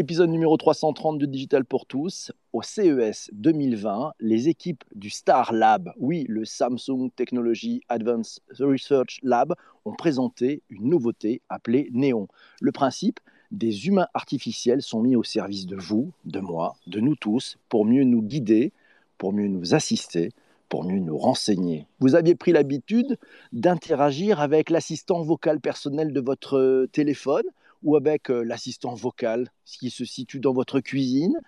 Épisode numéro 330 de Digital pour tous. Au CES 2020, les équipes du Star Lab, oui, le Samsung Technology Advanced Research Lab, ont présenté une nouveauté appelée Néon. Le principe, des humains artificiels sont mis au service de vous, de moi, de nous tous, pour mieux nous guider, pour mieux nous assister, pour mieux nous renseigner. Vous aviez pris l'habitude d'interagir avec l'assistant vocal personnel de votre téléphone ou avec euh, l'assistant vocal qui se situe dans votre cuisine.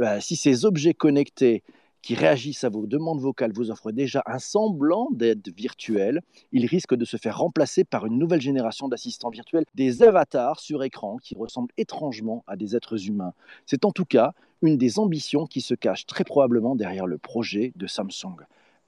Euh, si ces objets connectés qui réagissent à vos demandes vocales vous offrent déjà un semblant d'aide virtuelle, ils risquent de se faire remplacer par une nouvelle génération d'assistants virtuels, des avatars sur écran qui ressemblent étrangement à des êtres humains. C'est en tout cas une des ambitions qui se cache très probablement derrière le projet de Samsung.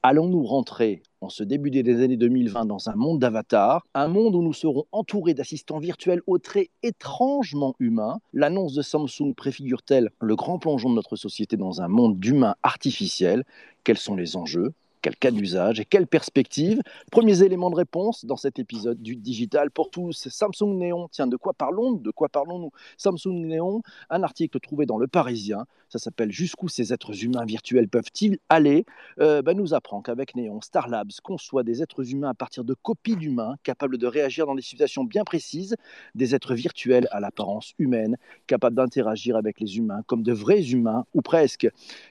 Allons-nous rentrer en ce début des années 2020 dans un monde d'avatar, un monde où nous serons entourés d'assistants virtuels aux traits étrangement humains? L'annonce de Samsung préfigure-t-elle le grand plongeon de notre société dans un monde d'humains artificiels? Quels sont les enjeux? Quel cas d'usage et quelle perspective Premiers éléments de réponse dans cet épisode du Digital pour tous. Samsung Néon, tiens, de quoi parlons parlons-nous? Samsung Néon, un article trouvé dans Le Parisien, ça s'appelle Jusqu'où ces êtres humains virtuels peuvent-ils aller? Euh, ben, nous apprend qu'avec Néon, Star Labs conçoit des êtres humains à partir de copies d'humains capables de réagir dans des situations bien précises, des êtres virtuels à l'apparence humaine, capables d'interagir avec les humains comme de vrais humains ou presque.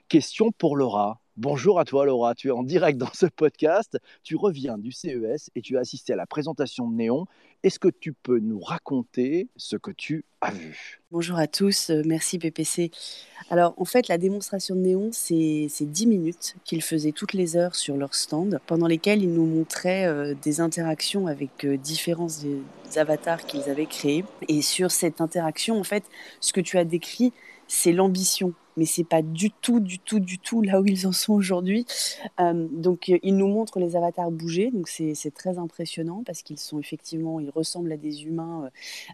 Question pour Laura. Bonjour à toi Laura, tu es en direct dans ce podcast, tu reviens du CES et tu as assisté à la présentation de Néon. Est-ce que tu peux nous raconter ce que tu as vu? Bonjour à tous, euh, merci PPC. Alors en fait la démonstration de Néon c'est 10 minutes qu'ils faisaient toutes les heures sur leur stand pendant lesquelles ils nous montraient euh, des interactions avec euh, différents avatars qu'ils avaient créés. Et sur cette interaction en fait ce que tu as décrit c'est l'ambition mais c'est pas du tout, du tout, du tout là où ils en sont aujourd'hui. Euh, donc, euh, ils nous montrent les avatars bouger, donc c'est très impressionnant parce qu'ils sont effectivement, ils ressemblent à des humains.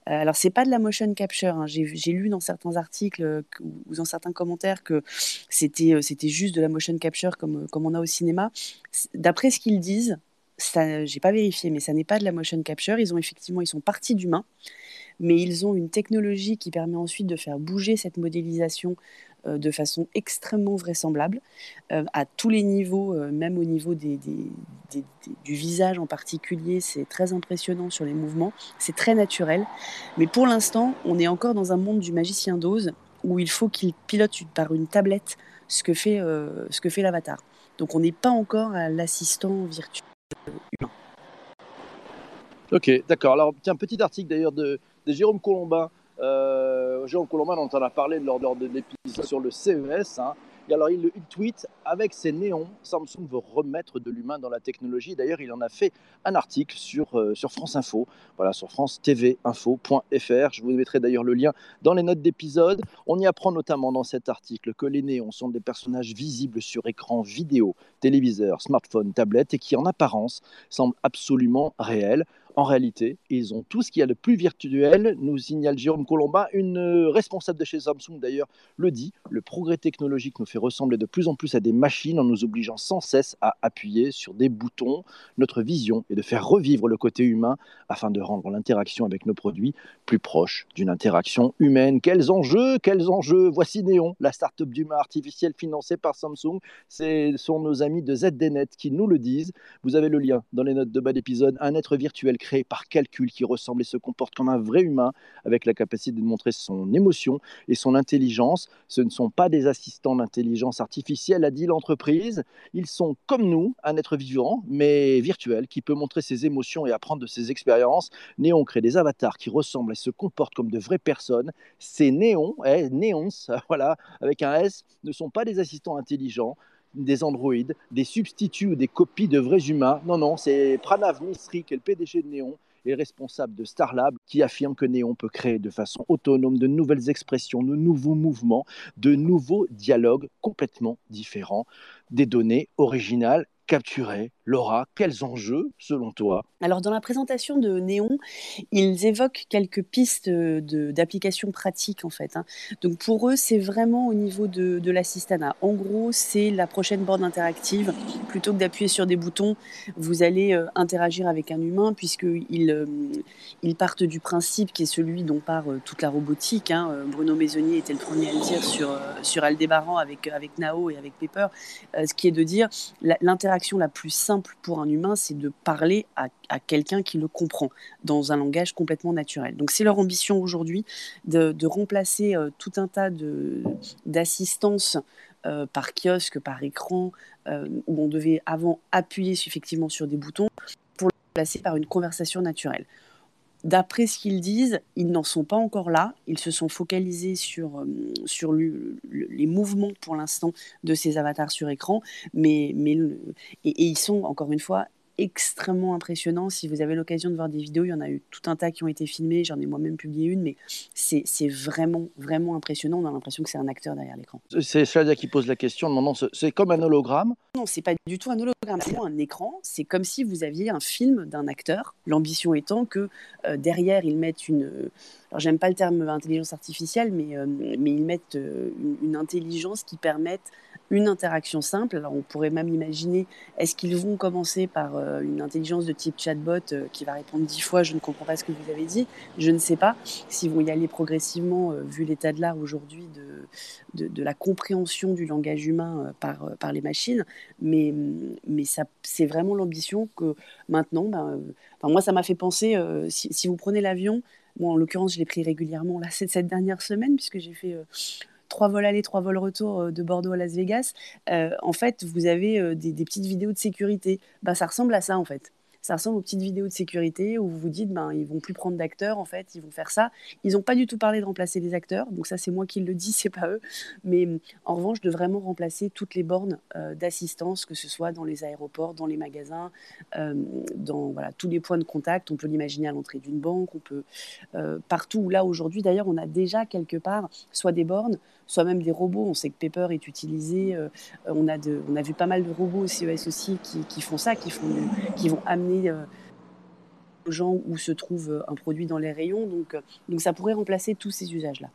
Euh, alors, c'est pas de la motion capture. Hein. J'ai lu dans certains articles ou dans certains commentaires que c'était c'était juste de la motion capture comme comme on a au cinéma. D'après ce qu'ils disent, ça, j'ai pas vérifié, mais ça n'est pas de la motion capture. Ils ont effectivement, ils sont partis d'humains mais ils ont une technologie qui permet ensuite de faire bouger cette modélisation euh, de façon extrêmement vraisemblable euh, à tous les niveaux, euh, même au niveau du visage en particulier. C'est très impressionnant sur les mouvements, c'est très naturel. Mais pour l'instant, on est encore dans un monde du magicien d'Oz où il faut qu'il pilote par une tablette ce que fait, ce que fait l'avatar. Donc on n'est pas encore à l'assistant virtuel humain. Ok, d'accord. Alors, tiens, petit article d'ailleurs de, de Jérôme Colombin euh, Jean Colomban, on en a parlé lors, de l'épisode sur le CES. Hein. Et alors, il, tweet avec ses néons, Samsung veut remettre de l'humain dans la technologie. D'ailleurs, il en a fait un article sur, euh, sur France Info, voilà, sur france tv info.fr. Je vous mettrai d'ailleurs le lien dans les notes d'épisode. On y apprend notamment dans cet article que les néons sont des personnages visibles sur écran vidéo, téléviseur, smartphone, tablette et qui en apparence semblent absolument réels. En réalité, ils ont tout ce qu'il y a de plus virtuel, nous signale Jérôme Colomba, une euh, responsable de chez Samsung d'ailleurs le dit, le progrès technologique nous fait ressembler de plus en plus à des machines en nous obligeant sans cesse à appuyer sur des boutons. Notre vision est de faire revivre le côté humain afin de rendre l'interaction avec nos produits plus proche d'une interaction humaine. Quels enjeux, quels enjeux? Voici Néon, la start-up d'humain artificiel financée par Samsung. Ce sont nos amis de ZDNet qui nous le disent. Vous avez le lien dans les notes de bas d'épisode. Un être virtuel créé par calcul qui ressemble et se comporte comme un vrai humain avec la capacité de montrer son émotion et son intelligence. Ce ne sont pas des assistants d'intelligence artificielle, a dit l'entreprise. Ils sont comme nous, un être vivant, mais virtuel, qui peut montrer ses émotions et apprendre de ses expériences. Néon crée des avatars qui ressemblent et se comportent comme de vraies personnes. Ces néons, eh, néons, voilà, avec un S, ne sont pas des assistants intelligents des androïdes, des substituts ou des copies de vrais humains. Non, non, c'est Pranav Mistry, qui est le PDG de Néon et responsable de Starlab, qui affirme que Néon peut créer de façon autonome de nouvelles expressions, de nouveaux mouvements, de nouveaux dialogues complètement différents, des données originales capturer Laura, quels enjeux selon toi? Alors dans la présentation de Néon, ils évoquent quelques pistes d'applications pratiques en fait. Hein. Donc pour eux, c'est vraiment au niveau de, de l'assistana. En gros, c'est la prochaine borne interactive. Plutôt que d'appuyer sur des boutons, vous allez euh, interagir avec un humain puisqu'ils euh, ils partent du principe qui est celui dont part euh, toute la robotique. Hein. Bruno Maisonnier était le premier à le dire sur, sur Aldébaran avec, avec Nao et avec Pepper, ce qui est de dire l'interaction la plus simple pour un humain, c'est de parler à, quelqu'un qui le comprend dans un langage complètement naturel. Donc c'est leur ambition aujourd'hui de, remplacer euh, tout un tas d'assistances euh, par kiosque, par écran, euh, où on devait avant appuyer effectivement sur des boutons pour le remplacer par une conversation naturelle. D'après ce qu'ils disent, ils n'en sont pas encore là. Ils se sont focalisés sur, sur les mouvements pour l'instant de ces avatars sur écran, mais, mais et, ils sont encore une fois extrêmement impressionnant. Si vous avez l'occasion de voir des vidéos, il y en a eu tout un tas qui ont été filmées. J'en ai moi-même publié une, mais c'est vraiment, vraiment impressionnant. On a l'impression que c'est un acteur derrière l'écran. C'est Shadia qui pose la question, demandant c'est comme un hologramme Non, c'est pas du tout un hologramme. C'est un écran. C'est comme si vous aviez un film d'un acteur. L'ambition étant que euh, derrière, ils mettent une. alors, j'aime pas le terme intelligence artificielle, mais, euh, mais ils mettent euh, une, une, intelligence qui permette une interaction simple. Alors on pourrait même imaginer, est-ce qu'ils vont commencer par euh, une intelligence de type chatbot euh, qui va répondre dix fois, je ne comprends pas ce que vous avez dit, je ne sais pas s'ils vont y aller progressivement, euh, vu l'état de l'art aujourd'hui de, de, la compréhension du langage humain par, par les machines, mais, mais ça, c'est vraiment l'ambition que maintenant, ben, moi ça m'a fait penser, si, vous prenez l'avion, moi en l'occurrence je l'ai pris régulièrement là cette dernière semaine puisque j'ai fait trois vols aller, trois vols retour euh, de Bordeaux à Las Vegas, euh, en fait, vous avez euh, des, petites vidéos de sécurité. Bah, ça ressemble à ça, en fait ça ressemble aux petites vidéos de sécurité où vous vous dites, ben, ils vont plus prendre d'acteurs, en fait, ils vont faire ça. Ils n'ont pas du tout parlé de remplacer les acteurs, donc ça, c'est moi qui le dis, c'est pas eux. Mais en revanche, de vraiment remplacer toutes les bornes euh, d'assistance, que ce soit dans les aéroports, dans les magasins, euh, dans voilà, tous les points de contact. On peut l'imaginer à l'entrée d'une banque, on peut euh, partout. Là, aujourd'hui, d'ailleurs, on a déjà quelque part soit des bornes, soit même des robots. On sait que Pepper est utilisé. on, a de, on a vu pas mal de robots au CES aussi qui, qui font ça, qui, font, qui vont amener euh, aux gens où se trouve euh, un produit dans les rayons. Donc, euh, donc ça pourrait remplacer tous ces usages-là.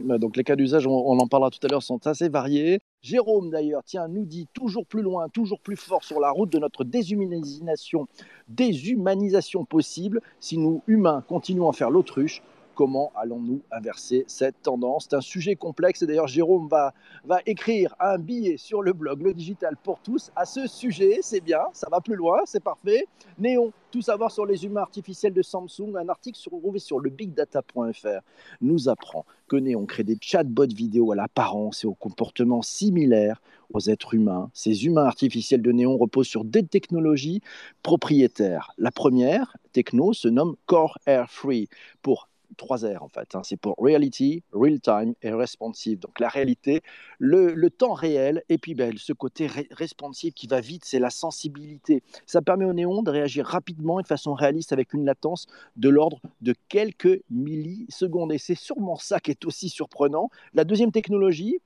Bah, donc les cas d'usage, on, en parlera tout à l'heure, sont assez variés. Jérôme d'ailleurs, tiens, nous dit toujours plus loin, toujours plus fort sur la route de notre déshumanisation, déshumanisation possible si nous humains continuons à faire l'autruche Comment allons-nous inverser cette tendance C'est un sujet complexe et d'ailleurs Jérôme va, va écrire un billet sur le blog Le Digital pour tous à ce sujet. C'est bien, ça va plus loin, c'est parfait. Néon, tout savoir sur les humains artificiels de Samsung, un article sur le bigdata.fr nous apprend que Néon crée des chatbots vidéo à l'apparence et au comportement similaires aux êtres humains. Ces humains artificiels de Néon reposent sur deux technologies propriétaires. La première, techno, se nomme Core Air Free pour trois R en fait. Hein. C'est pour reality, real time et responsive. Donc la réalité, le, temps réel et puis ben, ce côté responsive qui va vite, c'est la sensibilité. Ça permet au néon de réagir rapidement et de façon réaliste avec une latence de l'ordre de quelques millisecondes. Et c'est sûrement ça qui est aussi surprenant. La deuxième technologie,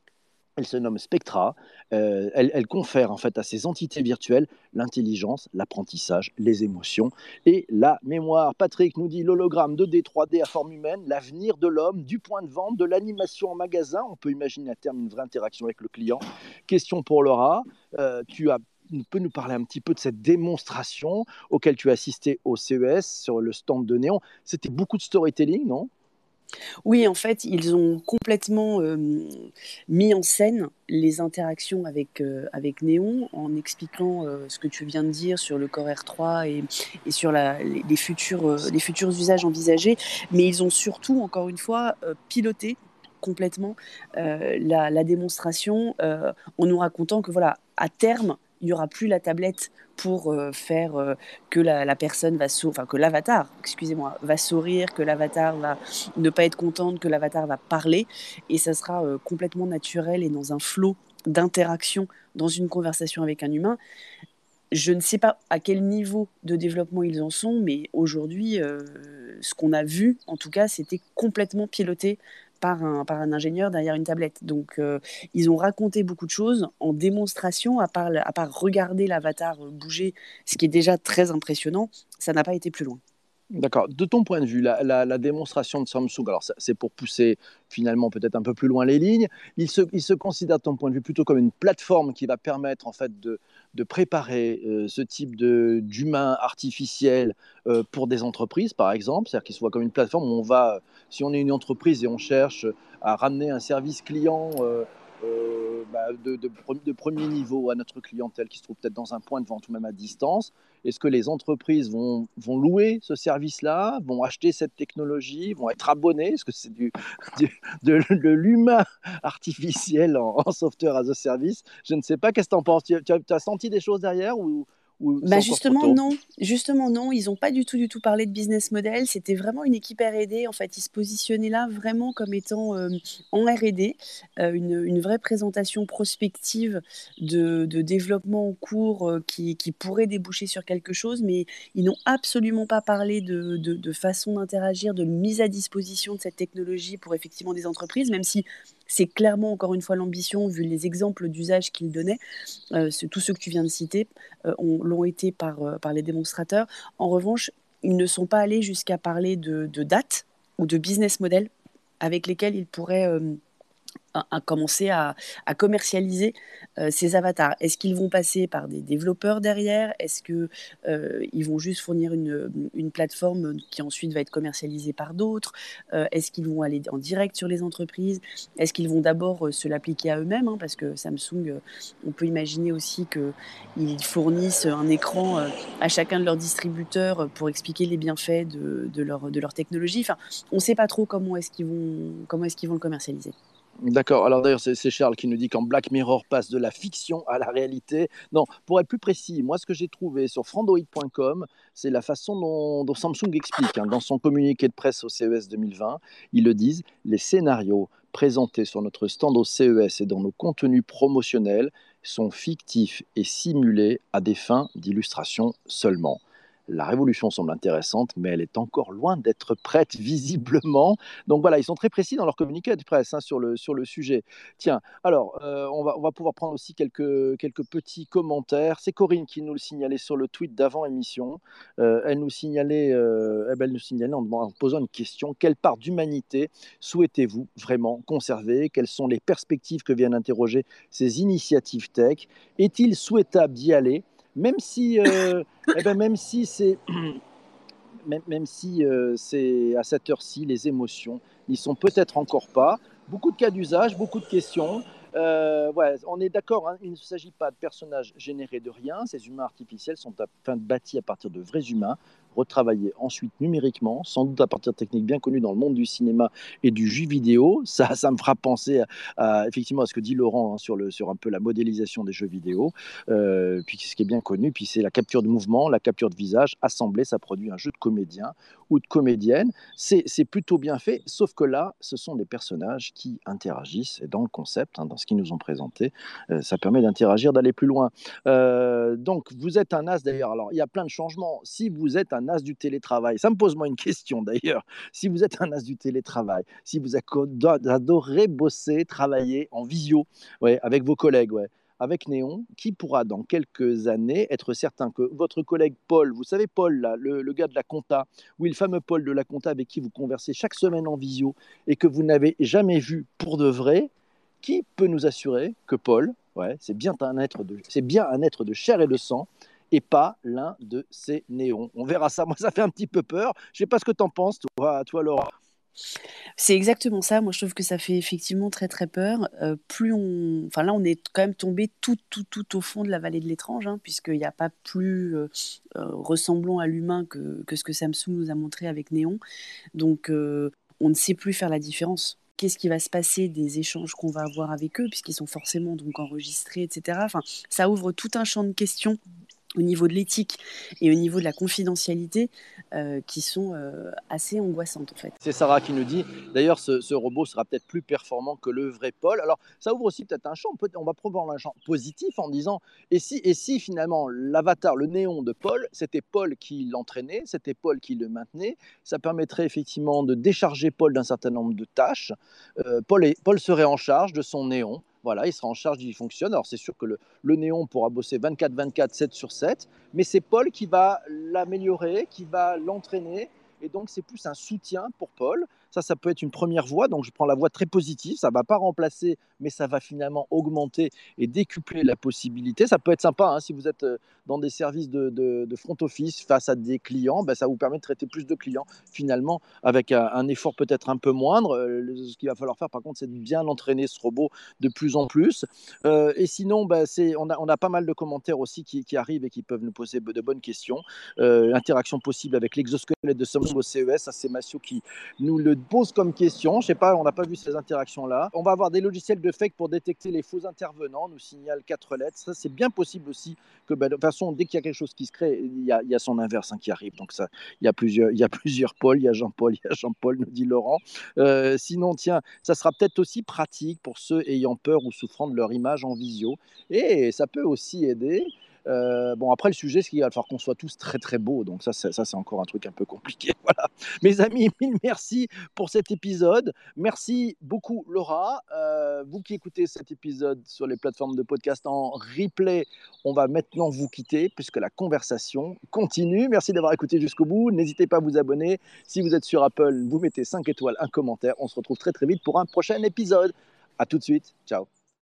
elle se nomme Spectra. Euh, elle, confère en fait à ces entités virtuelles l'intelligence, l'apprentissage, les émotions et la mémoire. Patrick nous dit l'hologramme 2D, 3D à forme humaine, l'avenir de l'homme, du point de vente, de l'animation en magasin. On peut imaginer à terme une vraie interaction avec le client. Question pour Laura. Euh, tu as peux nous parler un petit peu de cette démonstration auquel tu as assisté au CES sur le stand de Néon? C'était beaucoup de storytelling, non? Oui, en fait, ils ont complètement mis en scène les interactions avec, avec Néon en expliquant ce que tu viens de dire sur le Core R3 et, et sur la, les, futurs, les futurs usages envisagés. Mais ils ont surtout, encore une fois, piloté complètement la, la, démonstration en nous racontant que, voilà, à terme, il n'y aura plus la tablette pour euh, faire euh, que la, personne va sourire, enfin que l'avatar, excusez-moi, va sourire, que l'avatar va ne pas être contente, que l'avatar va parler, et ça sera euh, complètement naturel et dans un flot d'interaction dans une conversation avec un humain. Je ne sais pas à quel niveau de développement ils en sont, mais aujourd'hui, ce qu'on a vu, en tout cas, c'était complètement piloté par un, ingénieur derrière une tablette. Donc, ils ont raconté beaucoup de choses en démonstration, à part, à part regarder l'avatar bouger, ce qui est déjà très impressionnant, ça n'a pas été plus loin. D'accord. De ton point de vue, la, démonstration de Samsung, alors c'est pour pousser finalement peut-être un peu plus loin les lignes, il se, considère de ton point de vue plutôt comme une plateforme qui va permettre en fait de, préparer euh, ce type d'humain artificiel euh, pour des entreprises, par exemple, c'est-à-dire qu'il se voit comme une plateforme où on va, si on est une entreprise et on cherche à ramener un service client euh, euh, bah, de, premier niveau à notre clientèle qui se trouve peut-être dans un point de vente ou même à distance. Est-ce que les entreprises vont, vont louer ce service-là, vont acheter cette technologie, vont être abonnés Est-ce que c'est du, de, l'humain artificiel en, software as a service? Je ne sais pas. Qu'est-ce que tu en penses tu as, senti des choses derrière ou, bah justement non, justement non, ils n'ont pas du tout du tout parlé de business model. C'était vraiment une équipe R&D. En fait, ils se positionnaient là vraiment comme étant euh, en R&D, euh, une, une, vraie présentation prospective de, de développement en cours euh, qui, qui, pourrait déboucher sur quelque chose, mais ils n'ont absolument pas parlé de, de, de façon d'interagir, de mise à disposition de cette technologie pour effectivement des entreprises, même si c'est clairement, encore une fois, l'ambition, vu les exemples d'usage qu'il donnait. Euh, tous ceux que tu viens de citer euh, l'ont été par, euh, par les démonstrateurs. En revanche, ils ne sont pas allés jusqu'à parler de, de date ou de business model avec lesquels ils pourraient à, commencer à, commercialiser euh, ces avatars Est-ce qu'ils vont passer par des développeurs derrière? Est-ce qu'ils euh, vont juste fournir une, plateforme qui ensuite va être commercialisée par d'autres? Euh, Est-ce qu'ils vont aller en direct sur les entreprises? Est-ce qu'ils vont d'abord se l'appliquer à eux-mêmes hein, Parce que Samsung, on peut imaginer aussi qu'ils fournissent un écran à chacun de leurs distributeurs pour expliquer les bienfaits de, leur, technologie. On ne sait pas trop comment est-ce comment est-ce qu'ils vont le commercialiser. D'accord. Alors d'ailleurs, c'est Charles qui nous dit quand Black Mirror passe de la fiction à la réalité. Non, pour être plus précis, moi, ce que j'ai trouvé sur frandoid.com, c'est la façon dont, Samsung explique. Hein, dans son communiqué de presse au CES 2020, ils le disent, les scénarios présentés sur notre stand au CES et dans nos contenus promotionnels sont fictifs et simulés à des fins d'illustration seulement. La révolution semble intéressante, mais elle est encore loin d'être prête visiblement. Donc voilà, ils sont très précis dans leur communiqué de presse hein, sur, le, sur le sujet. Tiens, alors, euh, on, va, on va pouvoir prendre aussi quelques, quelques petits commentaires. C'est Corinne qui nous le signalait sur le tweet d'avant émission. Euh, elle, nous signalait, euh, eh ben, elle nous signalait en, en posant une question. Quelle part d'humanité souhaitez-vous vraiment conserver? Quelles sont les perspectives que viennent interroger ces initiatives tech? Est-il souhaitable d'y aller? Même si, euh, eh ben, même si c'est, même, même, si euh, c'est à cette heure-ci, les émotions n'y sont peut-être encore pas. Beaucoup de cas d'usage, beaucoup de questions. Euh, on est d'accord, hein, il ne s'agit pas de personnages générés de rien. Ces humains artificiels sont à, bâtis à partir de vrais humains retravaillé ensuite numériquement, sans doute à partir de techniques bien connues dans le monde du cinéma et du jeu vidéo. Ça, ça me fera penser effectivement à ce que dit Laurent hein, sur, le, sur un peu la modélisation des jeux vidéo. Euh, puis ce qui est bien connu, puis c'est la capture de mouvement, la capture de visage. Assemblée, ça produit un jeu de comédien ou de comédienne. C'est plutôt bien fait, sauf que là, ce sont des personnages qui interagissent. Et dans le concept, hein, dans ce qu'ils nous ont présenté, euh, ça permet d'interagir, d'aller plus loin. Euh, donc, vous êtes un as d'ailleurs. Alors, il y a plein de changements. Si vous êtes un un as du télétravail, ça me pose moi une question d'ailleurs. Si vous êtes un as du télétravail, si vous adorez bosser, travailler en visio, ouais, avec vos collègues, ouais, avec Néon, qui pourra dans quelques années être certain que votre collègue Paul, vous savez Paul, là, le, gars de la compta, oui, le fameux Paul de la compta avec qui vous conversez chaque semaine en visio et que vous n'avez jamais vu pour de vrai, qui peut nous assurer que Paul, ouais, c'est bien c'est bien un être de chair et de sang et pas l'un de ces néons. On verra ça. Moi, ça fait un petit peu peur. Je sais pas ce que tu en penses, toi, toi Laura. C'est exactement ça. Moi, je trouve que ça fait effectivement très très peur. Euh, plus on, enfin là, on est quand même tombé tout tout tout au fond de la vallée de l'étrange, hein, puisqu'il n'y a pas plus euh, euh, ressemblant à l'humain que, que, ce que Samsung nous a montré avec Néon. Donc, on ne sait plus faire la différence. Qu'est-ce qui va se passer des échanges qu'on va avoir avec eux, puisqu'ils sont forcément donc enregistrés, etc. Enfin, ça ouvre tout un champ de questions au niveau de l'éthique et au niveau de la confidentialité euh, qui sont euh, assez angoissantes en fait. C'est Sarah qui nous dit, d'ailleurs ce, robot sera peut-être plus performant que le vrai Paul. Alors ça ouvre aussi peut-être un champ, on va prendre un champ positif en disant, et si, et si finalement l'avatar, le néon de Paul, c'était Paul qui l'entraînait, c'était Paul qui le maintenait, ça permettrait effectivement de décharger Paul d'un certain nombre de tâches. Euh, Paul, Paul serait en charge de son néon voilà, il sera en charge, il fonctionne. Alors c'est sûr que le, néon pourra bosser 24-24, 7 sur 7, mais c'est Paul qui va l'améliorer, qui va l'entraîner. Et donc c'est plus un soutien pour Paul. Ça, ça peut être une première voie. Donc, je prends la voie très positive. Ça ne va pas remplacer, mais ça va finalement augmenter et décupler la possibilité. Ça peut être sympa hein, si vous êtes euh, dans des services de, front office face à des clients. Ben, ça vous permet de traiter plus de clients finalement avec un, effort peut-être un peu moindre. Euh, ce qu'il va falloir faire, par contre, c'est de bien entraîner ce robot de plus en plus. Euh, et sinon, ben, on, a, on, a, pas mal de commentaires aussi qui, arrivent et qui peuvent nous poser de bonnes questions. interaction possible avec l'exosquelette de Samsung au CES. C'est Massio qui nous le pose comme question. Je sais pas, on n'a pas vu ces interactions-là. On va avoir des logiciels de fake pour détecter les faux intervenants, nous signale quatre lettres. Ça, c'est bien possible aussi que, bah, de toute façon, dès qu'il y a quelque chose qui se crée, il y a, son inverse hein, qui arrive. Donc, ça, il y a plusieurs, il y a plusieurs Paul. Il y a Jean-Paul, il y a Jean-Paul, nous dit Laurent. Euh, sinon, tiens, ça sera peut-être aussi pratique pour ceux ayant peur ou souffrant de leur image en visio. Et ça peut aussi aider. Euh, bon, après, le sujet, c'est qu'il va falloir qu'on soit tous très très beaux. Donc, ça, ça, c'est encore un truc un peu compliqué. Voilà. Mes amis, mille merci pour cet épisode. Merci beaucoup, Laura. Euh, vous qui écoutez cet épisode sur les plateformes de podcast en replay, on va maintenant vous quitter puisque la conversation continue. Merci d'avoir écouté jusqu'au bout. N'hésitez pas à vous abonner. Si vous êtes sur Apple, vous mettez 5 étoiles, un commentaire. On se retrouve très très vite pour un prochain épisode. À tout de suite. Ciao.